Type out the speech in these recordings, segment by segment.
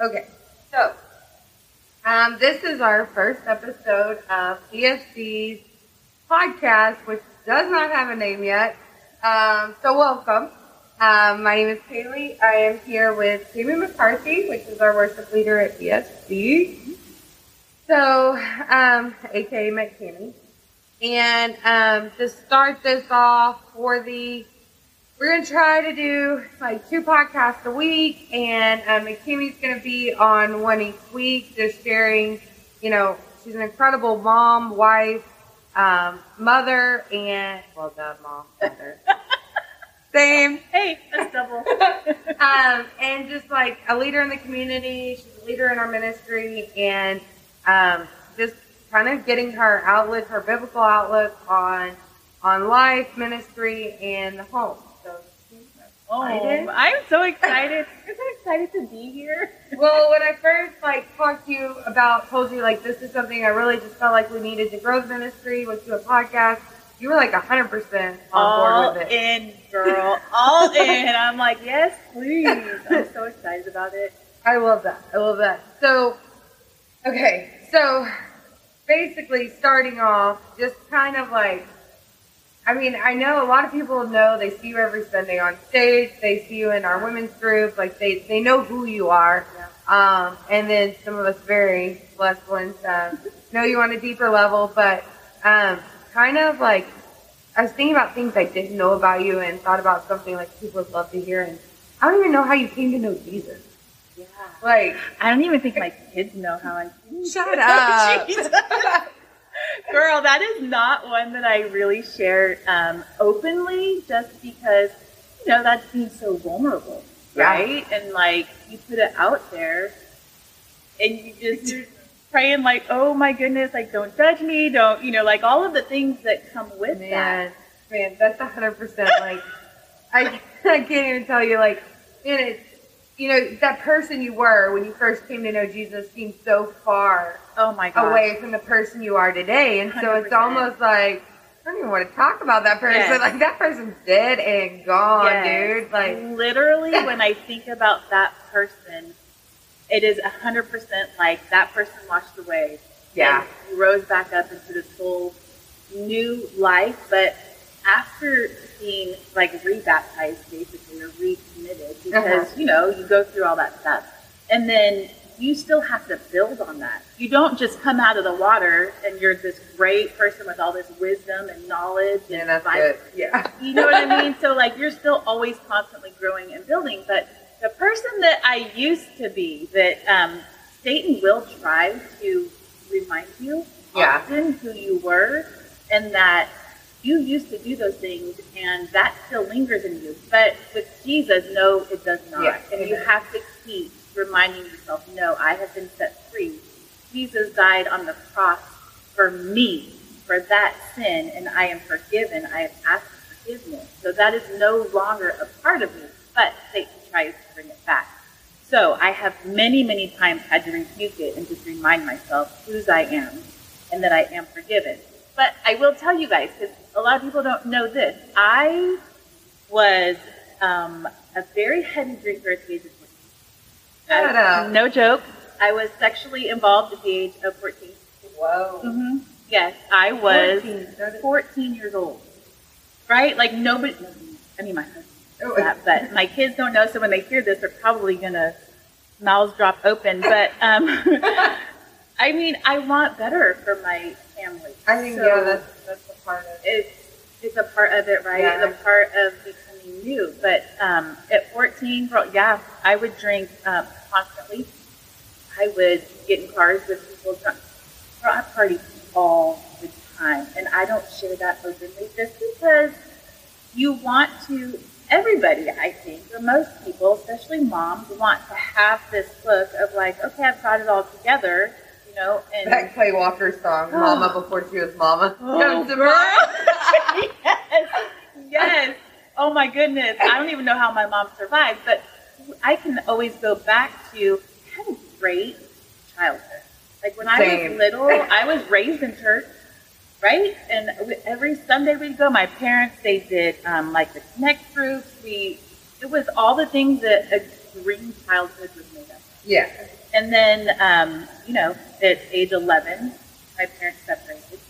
Okay, so um, this is our first episode of BFC's podcast, which does not have a name yet. Um, so welcome. Um, my name is Kaylee. I am here with Tammy McCarthy, which is our worship leader at ESC. So, um, aka McKinney. And um, to start this off for the we're gonna try to do like two podcasts a week, and um, Kimmy's gonna be on one each week, just sharing. You know, she's an incredible mom, wife, um, mother, and well, dad, mom, mother. Same. Hey, that's double. um, and just like a leader in the community, she's a leader in our ministry, and um, just kind of getting her outlook, her biblical outlook on on life, ministry, and the home. Oh, I'm so excited. I'm so excited to be here. well, when I first like talked to you about, told you like this is something I really just felt like we needed to grow the ministry, was do a podcast. You were like hundred percent on All board with it. in, girl. All in. I'm like, yes, please. I'm so excited about it. I love that. I love that. So, okay, so basically starting off, just kind of like I mean, I know a lot of people know they see you every Sunday on stage. They see you in our women's group. Like they, they know who you are. Um, and then some of us very blessed ones um, know you on a deeper level. But um, kind of like I was thinking about things I didn't know about you and thought about something like people would love to hear. And I don't even know how you came to know Jesus. Yeah. Like I don't even think my kids know how I. Shut up. Girl, that is not one that I really share um, openly just because, you know, that seems so vulnerable, right? Yeah. And like, you put it out there and you just, praying like, oh my goodness, like, don't judge me, don't, you know, like all of the things that come with man, that. Man, that's 100% like, I, I can't even tell you, like, and it's, you know, that person you were when you first came to know Jesus seems so far oh my gosh. away from the person you are today. And so 100%. it's almost like, I don't even want to talk about that person. Yes. Like that person's dead and gone, yes. dude. Like literally when I think about that person, it is a hundred percent like that person washed away. Yeah. Rose back up into this whole new life. But after being like rebaptized basically or recommitted because, uh-huh. you know, you go through all that stuff. And then you still have to build on that. You don't just come out of the water and you're this great person with all this wisdom and knowledge. Yeah, and that's good. Yeah. You know what I mean? So like you're still always constantly growing and building. But the person that I used to be, that um, Satan will try to remind you yeah. often who you were, and that you used to do those things, and that still lingers in you. But with Jesus, no, it does not. Yeah, and you have to keep reminding yourself, no, I have been set free. Jesus died on the cross for me, for that sin, and I am forgiven. I have asked for forgiveness. So that is no longer a part of me, but Satan tries to bring it back. So I have many, many times had to rebuke it and just remind myself whose I am and that I am forgiven. But I will tell you guys, because a lot of people don't know this, I was um, a very heavy drinker at the age of I, no joke. I was sexually involved at the age of 14. Whoa. Mm-hmm. Yes, I was 14. 14 years old. Right? Like nobody, I mean, my husband oh. that, but my kids don't know. So when they hear this, they're probably going to mouths drop open. But, um, I mean, I want better for my family. I think, so yeah, that's, part of it. It's, it's a part of it, right? Yeah. It's a part of becoming new. But um, at 14, yeah, I would drink um, constantly. I would get in cars with people drunk. I party all the time, and I don't share that openly just because you want to. Everybody, I think, or most people, especially moms, want to have this look of like, okay, I've got it all together, know. And that Clay Walker song. "Mama" before she was Mama. Oh, yes, yes. Oh my goodness, I don't even know how my mom survived, but I can always go back to I had a great childhood. Like when I was little, I was raised in church, right? And every Sunday we'd go. My parents they did um, like the connect groups. We it was all the things that a dream childhood was made of. Yeah. And then, um, you know, at age 11, my parents separated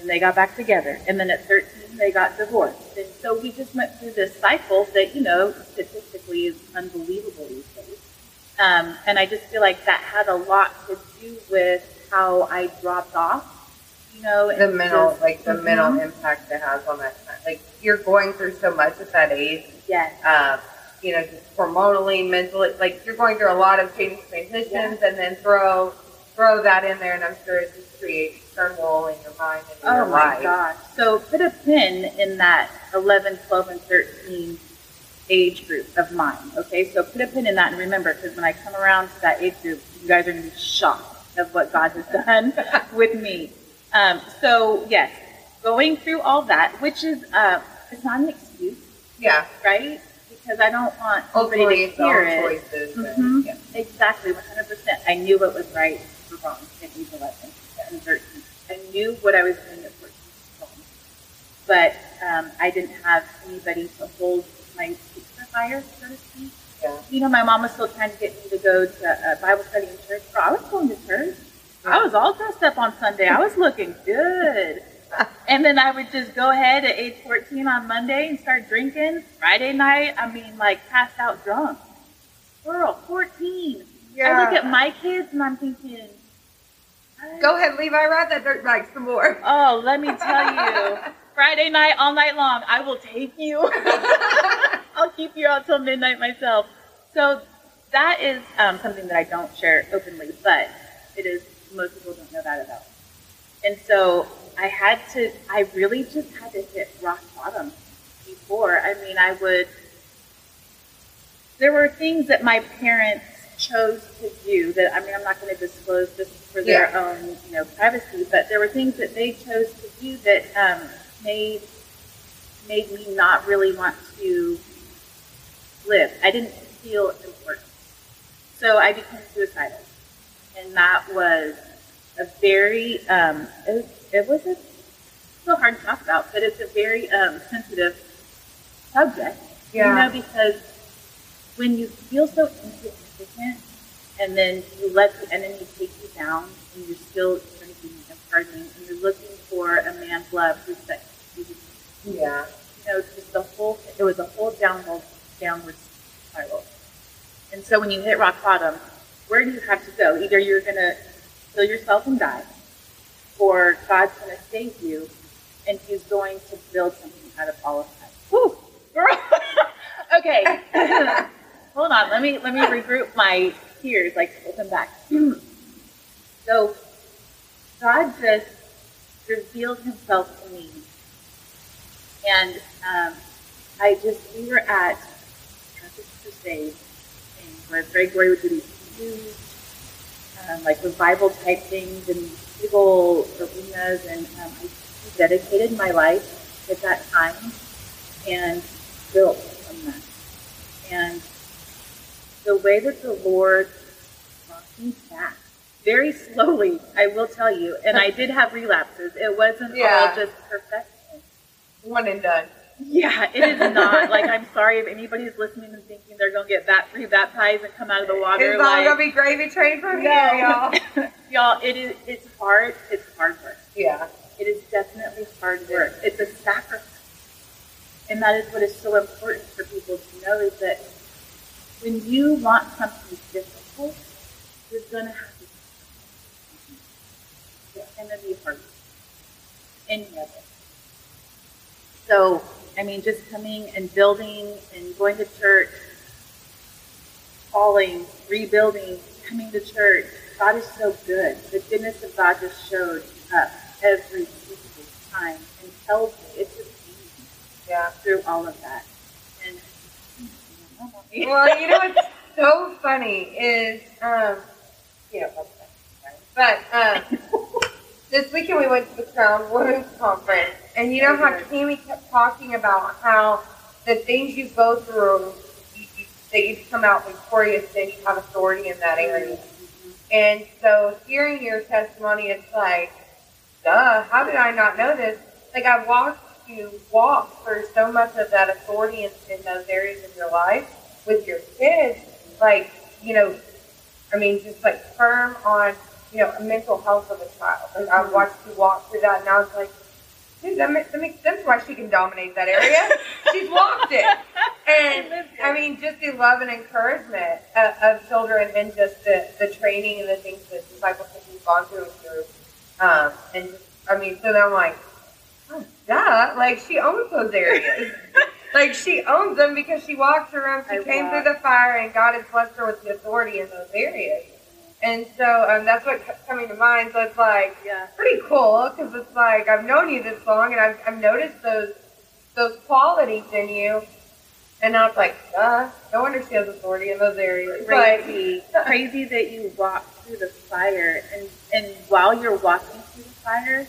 and they got back together. And then at 13, they got divorced. And so we just went through this cycle that, you know, statistically is unbelievable these days. Um, and I just feel like that had a lot to do with how I dropped off, you know. The mental, just- like the Mhm. mental impact it has on that time. Like you're going through so much at that age. Yes. Uh, you know, just hormonally, mentally, like you're going through a lot of change transitions, and then throw throw that in there, and I'm sure it just creates turmoil in your mind and Oh your my gosh. So put a pin in that 11, 12, and 13 age group of mine. Okay, so put a pin in that and remember, because when I come around to that age group, you guys are going to be shocked of what God has done with me. Um, so yes, going through all that, which is uh, it's not an excuse, Yeah, right? Because I don't want anybody to hear it. choices. Mhm. And, yeah. Exactly, 100%. I knew what was right or wrong at age 11 and 13. I knew what I was doing at 14 was wrong. But um, I didn't have anybody to hold my feet to the fire, so to speak. Yeah. You know, my mom was still trying to get me to go to a Bible study in church. Bro, I was going to church. I was all dressed up on Sunday. I was looking good. And then I would just go ahead at age 14 on Monday and start drinking. Friday night, I mean, like passed out drunk. Girl, 14. Yeah. I look at my kids and I'm thinking, Go ahead, Levi, ride that dirt bike some more. oh, let me tell you, Friday night, all night long, I will take you. I'll keep you out till midnight myself. So that is um, something that I don't share openly, but it is, most people don't know that about. And so I had to, I really just had to hit rock bottom before. I mean, I would, there were things that my parents chose to do that, I mean, I'm not going to disclose just for their own, you know, privacy, but there were things that they chose to do that um, made, made me not really want to live. I didn't feel important. So I became suicidal. And that was a very, um, it, it was a, so hard to talk about, but it's a very um, sensitive subject. You know, because when you feel so insignificant and then you let the enemy take you down and you're still drinking and partying and you're looking for a man's love who's that, Yeah. you know, just the whole, it was a whole downward, downward spiral. And so when you hit rock bottom, where do you have to go? Either you're going to kill yourself and die, or God's going to save you, and He's going to build something out of all of that. Whew, girl. okay. Hold on. Let me let me regroup my tears, like pull them back. so God just revealed Himself to me and um, I just, we were at Catholic Crusade, where Greg Laurie would do these huge, um, like revival type things and big old arenas, and um, I dedicated my life at that time and built from that. And the way that the Lord brought me back, very slowly, I will tell you, and I did have relapses. It wasn't Yeah. all just perfection. One and done. Yeah, it is not. like, I'm sorry if anybody's listening and thinking they're going to get bat- rebaptized and come out of the water. It's all like, gonna be gravy train from no. here, y'all. y'all, it is, it's hard. It's hard work. Yeah. It is definitely hard work. It's a sacrifice. And that is what is so important for people to know is that when you want something difficult, you're going to have to It's going to be hard. Any of it. So, I mean, just coming and building and going to church, falling, rebuilding, coming to church. God is so good. The goodness of God just showed up every single time and tells me it's just easy Yeah. through all of that. And Well, you know what's so funny is, um, you know, but um, this weekend we went to the Crown Women's Conference, and you know how Tammy kept talking about how the things you go through, you, you, that you come out victorious, then you have authority in that area. And so hearing your testimony, it's like, duh, how did I not know this? Like I've watched you walk through so much of that authority in, in those areas of your life with your kids. Like, you know, I mean, just like firm on, you know, a mental health of a child. Like mm-hmm. I've watched you walk through that, and I was like, dude, that makes, that makes sense why she can dominate that area. She's walked it. And I mean, just the love and encouragement of, of, children and just the, the training and the things that discipleship has gone through with you. Um, and I mean, so then I'm like, oh, duh, like she owns those areas. like she owns them because she walked around, she I came walk. through the fire and God has blessed her with the authority in those areas. And so um, that's what kept coming to mind. So it's like yeah. pretty cool because it's like I've known you this long and I've, I've noticed those those qualities in you. And now it's like, uh, no wonder she has authority in those areas. Crazy, but, crazy that you walk through the fire, and and while you're walking through the fire,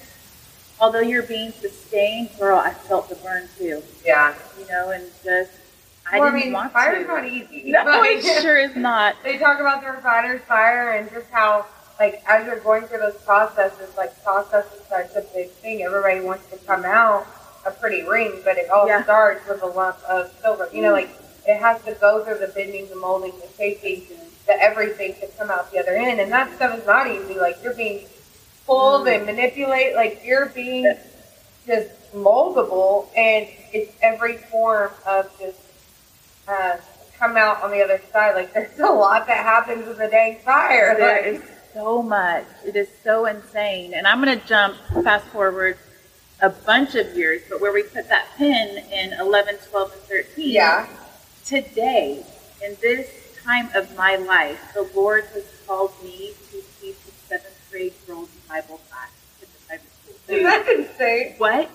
although you're being sustained, girl, I felt the burn too. Yeah. You know, and just I well, didn't I mean, want fire's to. not easy. No, it sure is not. they talk about the refiner's fire and just how, like, as you're going through those processes, like, process is such a big thing. Everybody wants to come out a pretty ring, but it all yeah. starts with a lump of silver. You know, mm. like, it has to go through the bending, the molding, the shaping, the everything to come out the other end. And that stuff is not easy. Like, you're being pulled mm. and manipulate. Like, you're being just moldable, and it's every form of just uh, come out on the other side. Like there's a lot that happens in the dang fire. There like, is so much. It is so insane. And I'm gonna jump fast forward a bunch of years, but where we put that pin in 11, 12, and 13. Yeah. Today, in this time of my life, the Lord has called me to teach the seventh grade girls Bible class at the private school. That's insane. What?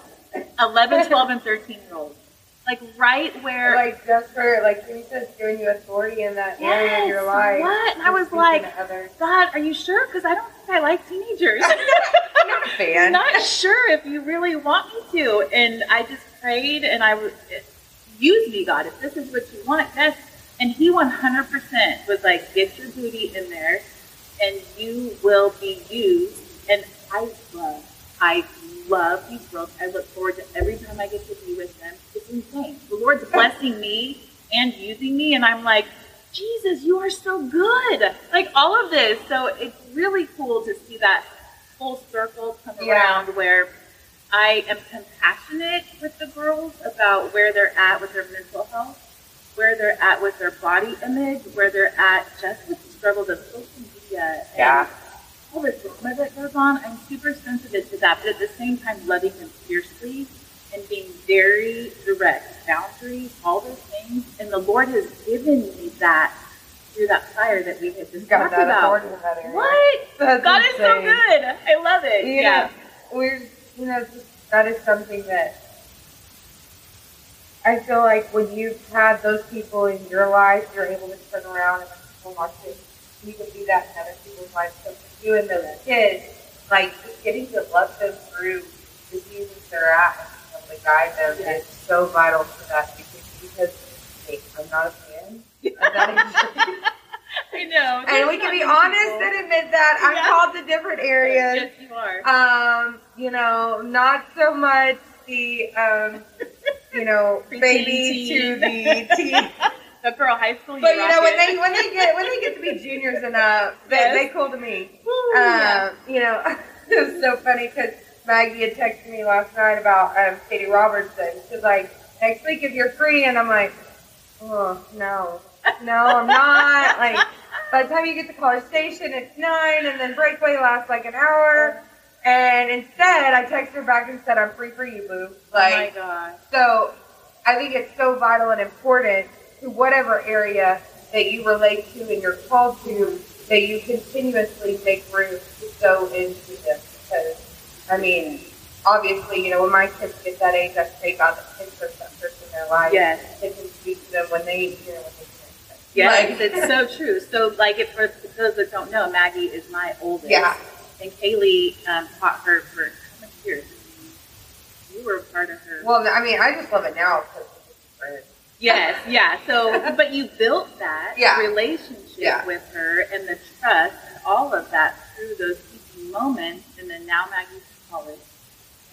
11, 12, and 13 year olds like right where like just for like Jesus giving you authority in that yes, area of your life. What? And I was like, God, are you sure? Because I don't think I like teenagers. not a fan. not sure if you really want me to. And I just prayed and I was use me, God, if this is what you want. Yes. And he 100% was like, get your booty in there and you will be used. And I love, I love these girls. I look forward to every time I get to be with them. It's insane. The Lord's blessing me and using me, and I'm like, Jesus, you are so good. Like all of this. So it's really cool to see that full circle come yeah. around where I am compassionate with the girls about where they're at with their mental health, where they're at with their body image, where they're at just with the struggles of social media. And yeah all the drama that goes on, I'm super sensitive to that, but at the same time, loving them fiercely and being very direct, boundaries, all those things. And the Lord has given me that through that fire that we had just talked about. What? That's God insane. is so good. I love it. You yeah. Know, we're, you know, that is something that I feel like when you've had those people in your life, you're able to turn around and people watch it. You can do that in other people's lives. So you and the kids, like just getting to love them through the seasons they're at and to guide them yes. is so vital for that because, hey, I'm not a fan I know. And we can be honest people. and admit that I'm yeah. called to different areas. Yes, you are. Um, you know, not so much the um, you know, baby to the teen the girl high school. but you know when they when they get when they get to be juniors and up, they, yes. they cool to me. Woo, yeah. Um, you know, it was so funny because Maggie had texted me last night about um, Katie Robertson. She's like, next week if you're free, and I'm like, oh no, no, I'm not. like by the time you get to College Station, it's nine, and then breakaway lasts like an hour. And instead, I texted her back and said, "I'm free for you, boo." Like, oh my god. So I think it's so vital and important to whatever area that you relate to and you're called to, that you continuously make room to go into them. Because, I mean, obviously, you know, when my kids get that age, I take on the interceptors in their life. Yes. They can speak to them when they, you know, when they Yes, like, it's so true. So, like, if for those that don't know, Maggie is my oldest. Yeah. And Kaylee um, taught her for how many years? You were a part of her. Well, I mean, I just love it now because it's. Yes, yeah. So, but you built that yeah. relationship yeah. with her and the trust and all of that through those teaching moments. And then now Maggie's in college.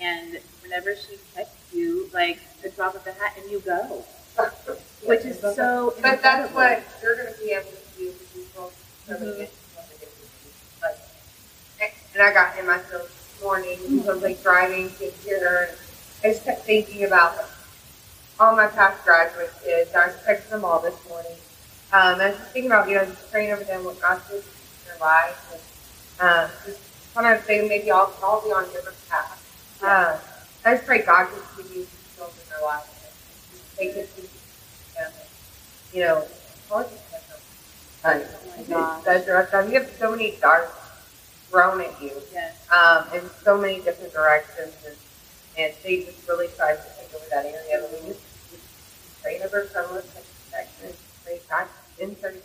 And whenever she texts you, like a drop of the hat, and you go. Which is so But that's what you're going to be able to do with these folks. Mm-hmm. and I got in my feels this morning because I was like driving to here. And I just kept thinking about all my past graduate kids. I was texting them all this morning. Um, I was just thinking about, you know, just praying over them what God did in their lives. And um, just kind of saying maybe I'll, I'll be on different paths. Uh, I just pray God continues to fill in their lives. And they continue to them. You know, hard to catch them. Uh, Oh my gosh. Such a rough time. You have so many darts thrown at you Yes. um, in so many different directions, and, and they just really tried to take over that area. But we just prayed over someone, protection, pray God in 30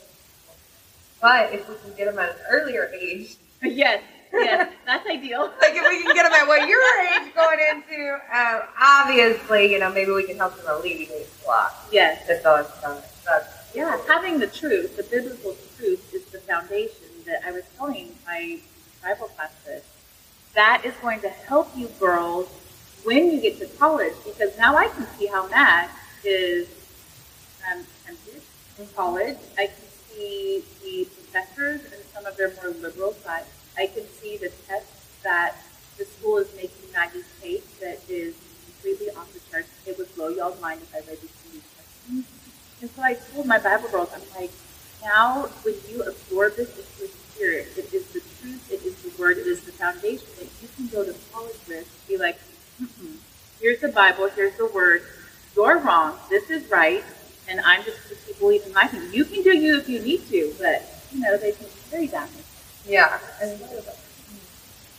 But if we can get them at an earlier age, Yes. Yes. That's ideal. like if we can get them at what your age going into, um, obviously, you know, maybe we can help them alleviate a lot. Yes. That's all it's done. Yeah, having the truth, the biblical truth, is the foundation that I was telling my Bible class this. That is going to help you girls when you get to college because now I can see how Matt is um, tempted in college. I can see the professors and some of their more liberal side. I can see the tests that the school is making Maggie take that is completely off the charts. It would blow y'all's mind if I read these questions. And so I told my Bible girls, I'm like, now when you absorb this into your spirit, it is the truth, it is the word, it is the foundation that you can go to college with, be like, Mm-mm. here's the Bible, here's the word, you're wrong, this is right, and I'm just going to keep believing my thing. You can do you if you need to, but, you know, they can carry that. yeah. And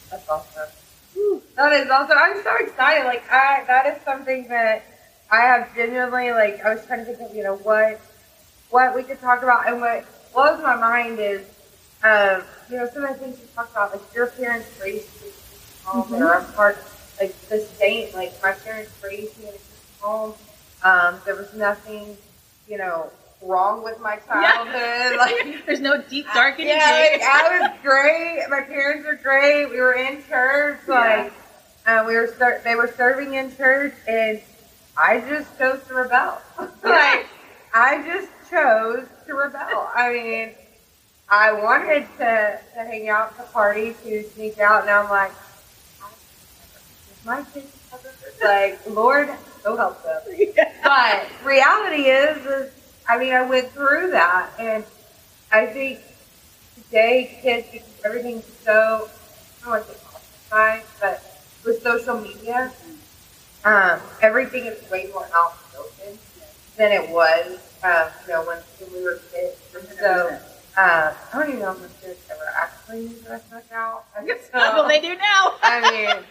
that's awesome. That is awesome. I'm so excited. Like I, that is something that I have genuinely like. I was trying to think of, you know, what, what we could talk about, and what blows my mind is, um, you know, some of the things you talked about, like your parents raised you in a home, Mhm. or a part, like the state, like my parents raised me in a home. Um, there was nothing, you know, wrong with my childhood. Like There's no deep, dark energy. yeah, like, I was great. My parents were great. We were in church. Like, uh, we were ser- they were serving in church, and I just chose to rebel. like, I just chose to rebel. I mean, I wanted to, to hang out, to party, to sneak out, and I'm like, my kids like, Lord, go help them. But reality is, is, I mean, I went through that, and I think today kids, because everything's so, I don't want to say but with social media, um, everything is way more outspoken than it was, um, you know, when, when we were kids. So, uh, I don't even know if my kids ever actually knew that I snuck out. And so- well, they do now. I mean,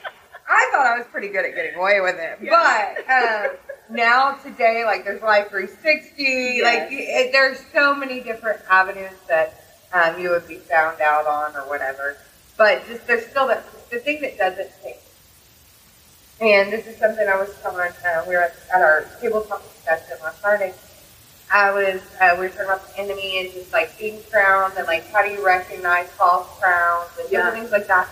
I thought I was pretty good at getting away with it, Yeah. but um, now today, like there's Life 360, Yes. like it, there's so many different avenues that um, you would be found out on or whatever. But just there's still that the thing that doesn't change. And this is something I was telling. Uh, we were at, at our tabletop discussion last Friday. I was uh, we were talking about the enemy and just like being crowned and like how do you recognize false crowns and different things like that.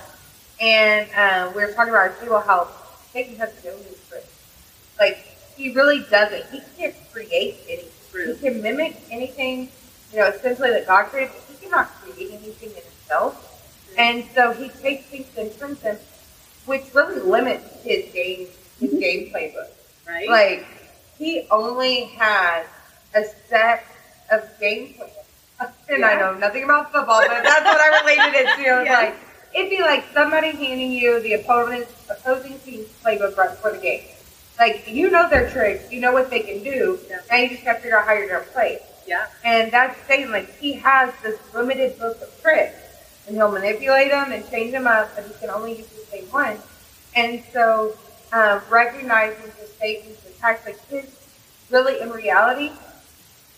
And we were talking about our table how Satan has no new tricks. Like he really doesn't. He can't create anything. True. He can mimic anything, you know, essentially that God created, but he cannot create anything in himself. And so he takes things and turns them, which really limits his game, his mm-hmm. game playbook. right? Like he only has a set of game plans. And I know nothing about football, but that's what I related it to. Yeah. like, it'd be like somebody handing you the opponent's opposing team's playbook right before the game. Like you know their tricks, you know what they can do, Yeah. and you just got to figure out how you're gonna play. yeah. And that's the saying like he has this limited book of tricks, and he'll manipulate them and change them up, but he can only use the same one. And so, um, recognizing the Satan's attacks, like his really in reality,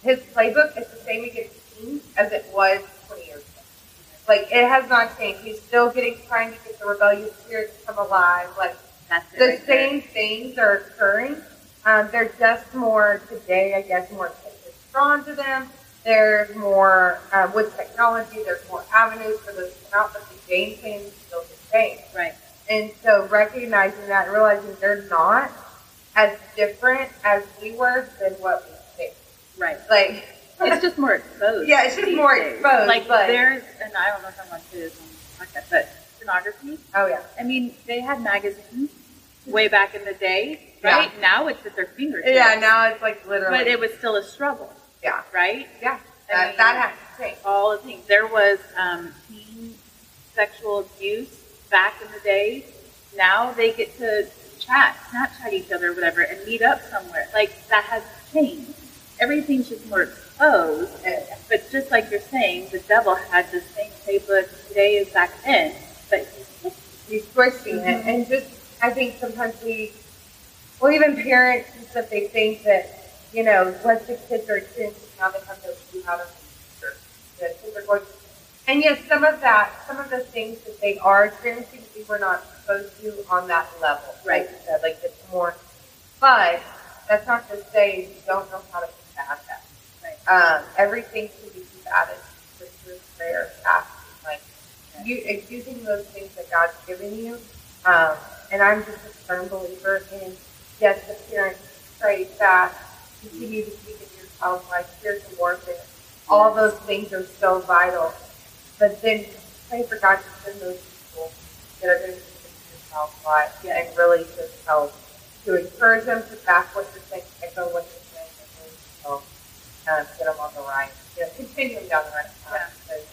his playbook is the same against teams as it was 20 years ago. Like it has not changed. He's still getting trying to get the rebellious spirit to come alive. Like That's the right there. same things are occurring. Um, they're just more today, I guess, more attention drawn to them. There's more uh, with technology. There's more avenues for those to come out, but the game plan is still the same. Right. And so recognizing that and realizing they're not as different as we were than what we think. Right. Like it's just more exposed. Yeah, it's just more days. exposed, Like but- there's, and I don't know if I'm going to say this on the podcast, but pornography. oh yeah. I mean, they had magazines way back in the day, Yeah. right? Now it's at their fingertips. Yeah, now it's like literally. but it was still a struggle, yeah, right? yeah. I That, mean- that has to all the things. There was um, teen sexual abuse back in the day. Now they get to chat, Snapchat each other, whatever, and meet up somewhere. Like that has changed. Everything's just more exposed. But just like you're saying, the devil had the same playbook today as back then. But he's twisting it, mm-hmm. and just I think sometimes we, well, even parents and stuff, they think that you know what the kids are experiencing now they have to do how to. The kids are going, and yes, some of that, some of the things that they are experiencing, we were not exposed to on that level, Right. Like you said, like it's more, but that's not to say you don't know how to combat that. Um, everything can be combated with through prayer, fasting, like you, using those things that God's given you. Um, and I'm just a firm believer in yes, the parents pray fast, continue to keep in your child's life, spiritual warfare. All those things are so vital. But then pray for God to send those people that are going to keep in your child's life and really just help to encourage them to back what you're saying, echo what you're saying, and really help get them on the right, you know, continue them down the right path. Because,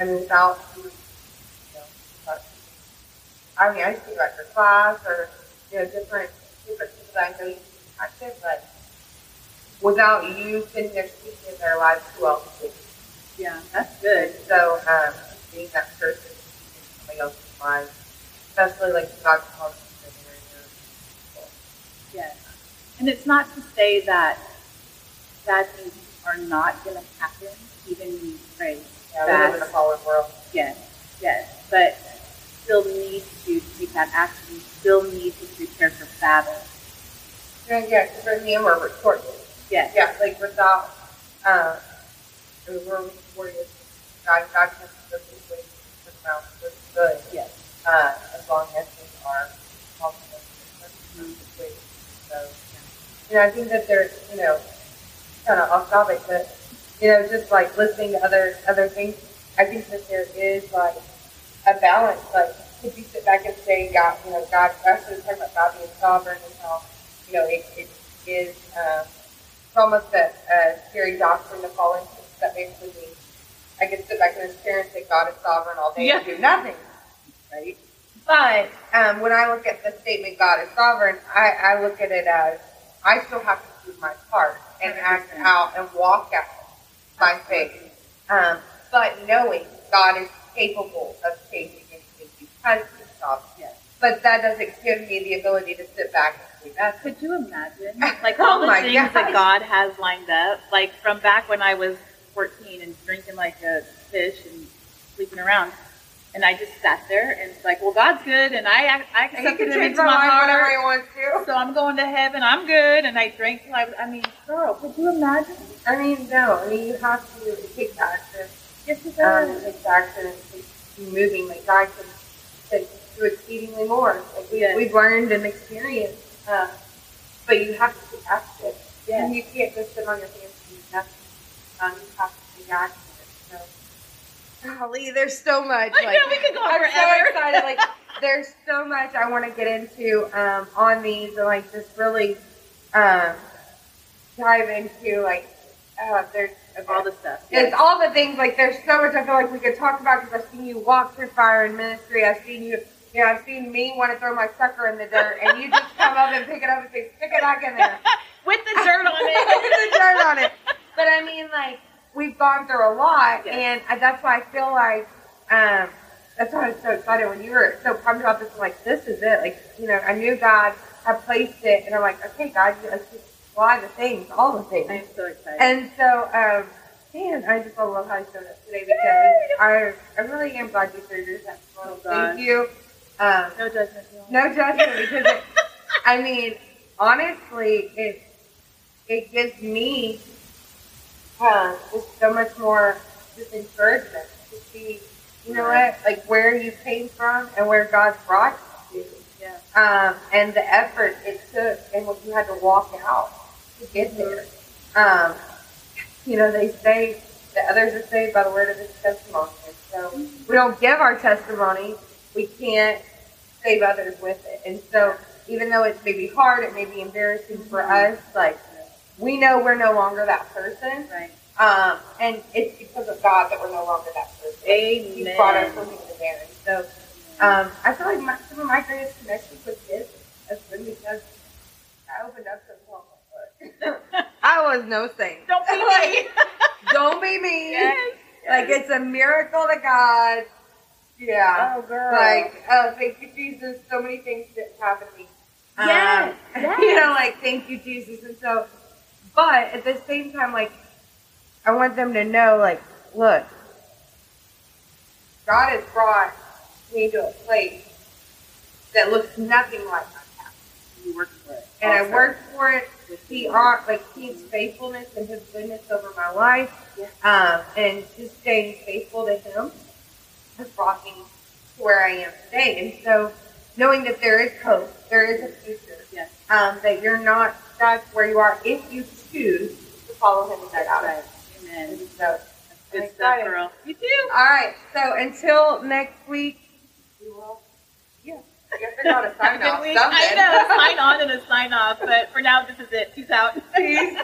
I mean, without you, know, I mean, I see like your class or you know different different people that I know you active, but without you sitting there speaking in their lives, who else would? yeah, that's And good. so, um, being that person in somebody else's life, especially like God calls you to Yes. And it's not to say that bad things are not going to happen, even when you pray. Yeah, we live in a fallen world. Yes, yes. But still need to take that action. Still need to prepare for battle. Yeah, yeah, because for me, we're recorded. Yes. Yeah, like without, I mean, we're recorded. God, God can the situation around for good. Yes. uh, as long as we are the situation. So, you know, I think that there's, you know, kind of off topic, but you know, just like listening to other other things, I think that there is like a balance. Like, could you sit back and say, God, you know, God, actually talking about God being sovereign and how, you know, it, it is um, it's almost a, a scary doctrine to fall into. That basically means I can sit back and experience that God is sovereign all day and do nothing right? But um, when I look at the statement "God is sovereign," I, I look at it as I still have to do my part and act out and walk out by faith. Um, but knowing God is capable of changing anything because He's stops Yes. But that doesn't give me the ability to sit back and nothing. Could you imagine? Like Oh all the things gosh. that God has lined up, like from back when I was 14 and drinking like a fish and sleeping around. And I just sat there and it's like, well, God's good, and I I accepted can Him into my life He heart. wants to. So I'm going to heaven. I'm good, and I drank till I was. I mean, girl, could you imagine? I mean, no. I mean, you have to it takes action. Yes, it um, does. it takes action and it takes moving. Like God can, can do exceedingly more. Like we, Yes. we've learned and experienced. Um, but you have to take action. Yes. And you can't just sit on your hands and do nothing. Um, you have to take action. So, golly, there's so much. I like, know, we could go on I'm forever. so excited. Like, there's so much I want to get into um, on these and like just really um, dive into. Like, uh, there's all the stuff. it's all the things like there's so much I feel like we could talk about because I've seen you walk through fire in ministry. I've seen you, you know, I've seen me want to throw my sucker in the dirt, and you just come up and pick it up and say, "Stick it back in there." with the dirt on it. With the dirt on it. But I mean, like we've gone through a lot, Yes. and I, that's why I feel like um, that's why I was so excited when you were so pumped about this. I'm like, this is it. Like, you know, I knew God had placed it, and I'm like, okay, God, let's just fly the things, all the things. I am so excited. And so, um, man, I just love how you showed up today because I, I really am glad you shared your testimony. Oh. Thank you. Um, no judgment. Jill. no judgment because it, I mean, honestly, it it gives me uh, just so much more just encouragement to see, you know what, like where you came from and where God brought you Yeah. um, and the effort it took and what you had to walk out to get there. Um, you know, they say that others are saved by the word of his testimony. And so we don't give our testimony, we can't save others with it. And so even though it may be hard, it may be embarrassing for us, like we know we're no longer that person. Right. Um, and it's because of God that we're no longer that person. Amen. He brought us from there. And so um, I feel like my, some of my greatest connections with kids has been because I opened up to them. I was no saint. Don't be me. Don't be me. yes. Like it's a miracle to God. Yeah. Oh, girl. Like, oh, thank you, Jesus. So many things that happened to me. Um, Yes, yes. You know, like, thank you, Jesus. And so, but at the same time, like, I want them to know, like, look, God has brought me to a place that looks nothing like my past. You worked for it. And I worked for it. He are like His faithfulness and His goodness over my life, Yes. um, and just staying faithful to Him has brought me to where I am today. And so, knowing that there is hope, there is a future, Yes. um, that you're not stuck where you are if you choose to follow Him get That's out right. Amen. So, Good stuff, girl. You too. all right. So until next week, we will. Yeah, I guess I gotta sign off. I know. Sign on and a sign off. But for now, this is it. Peace out. Peace.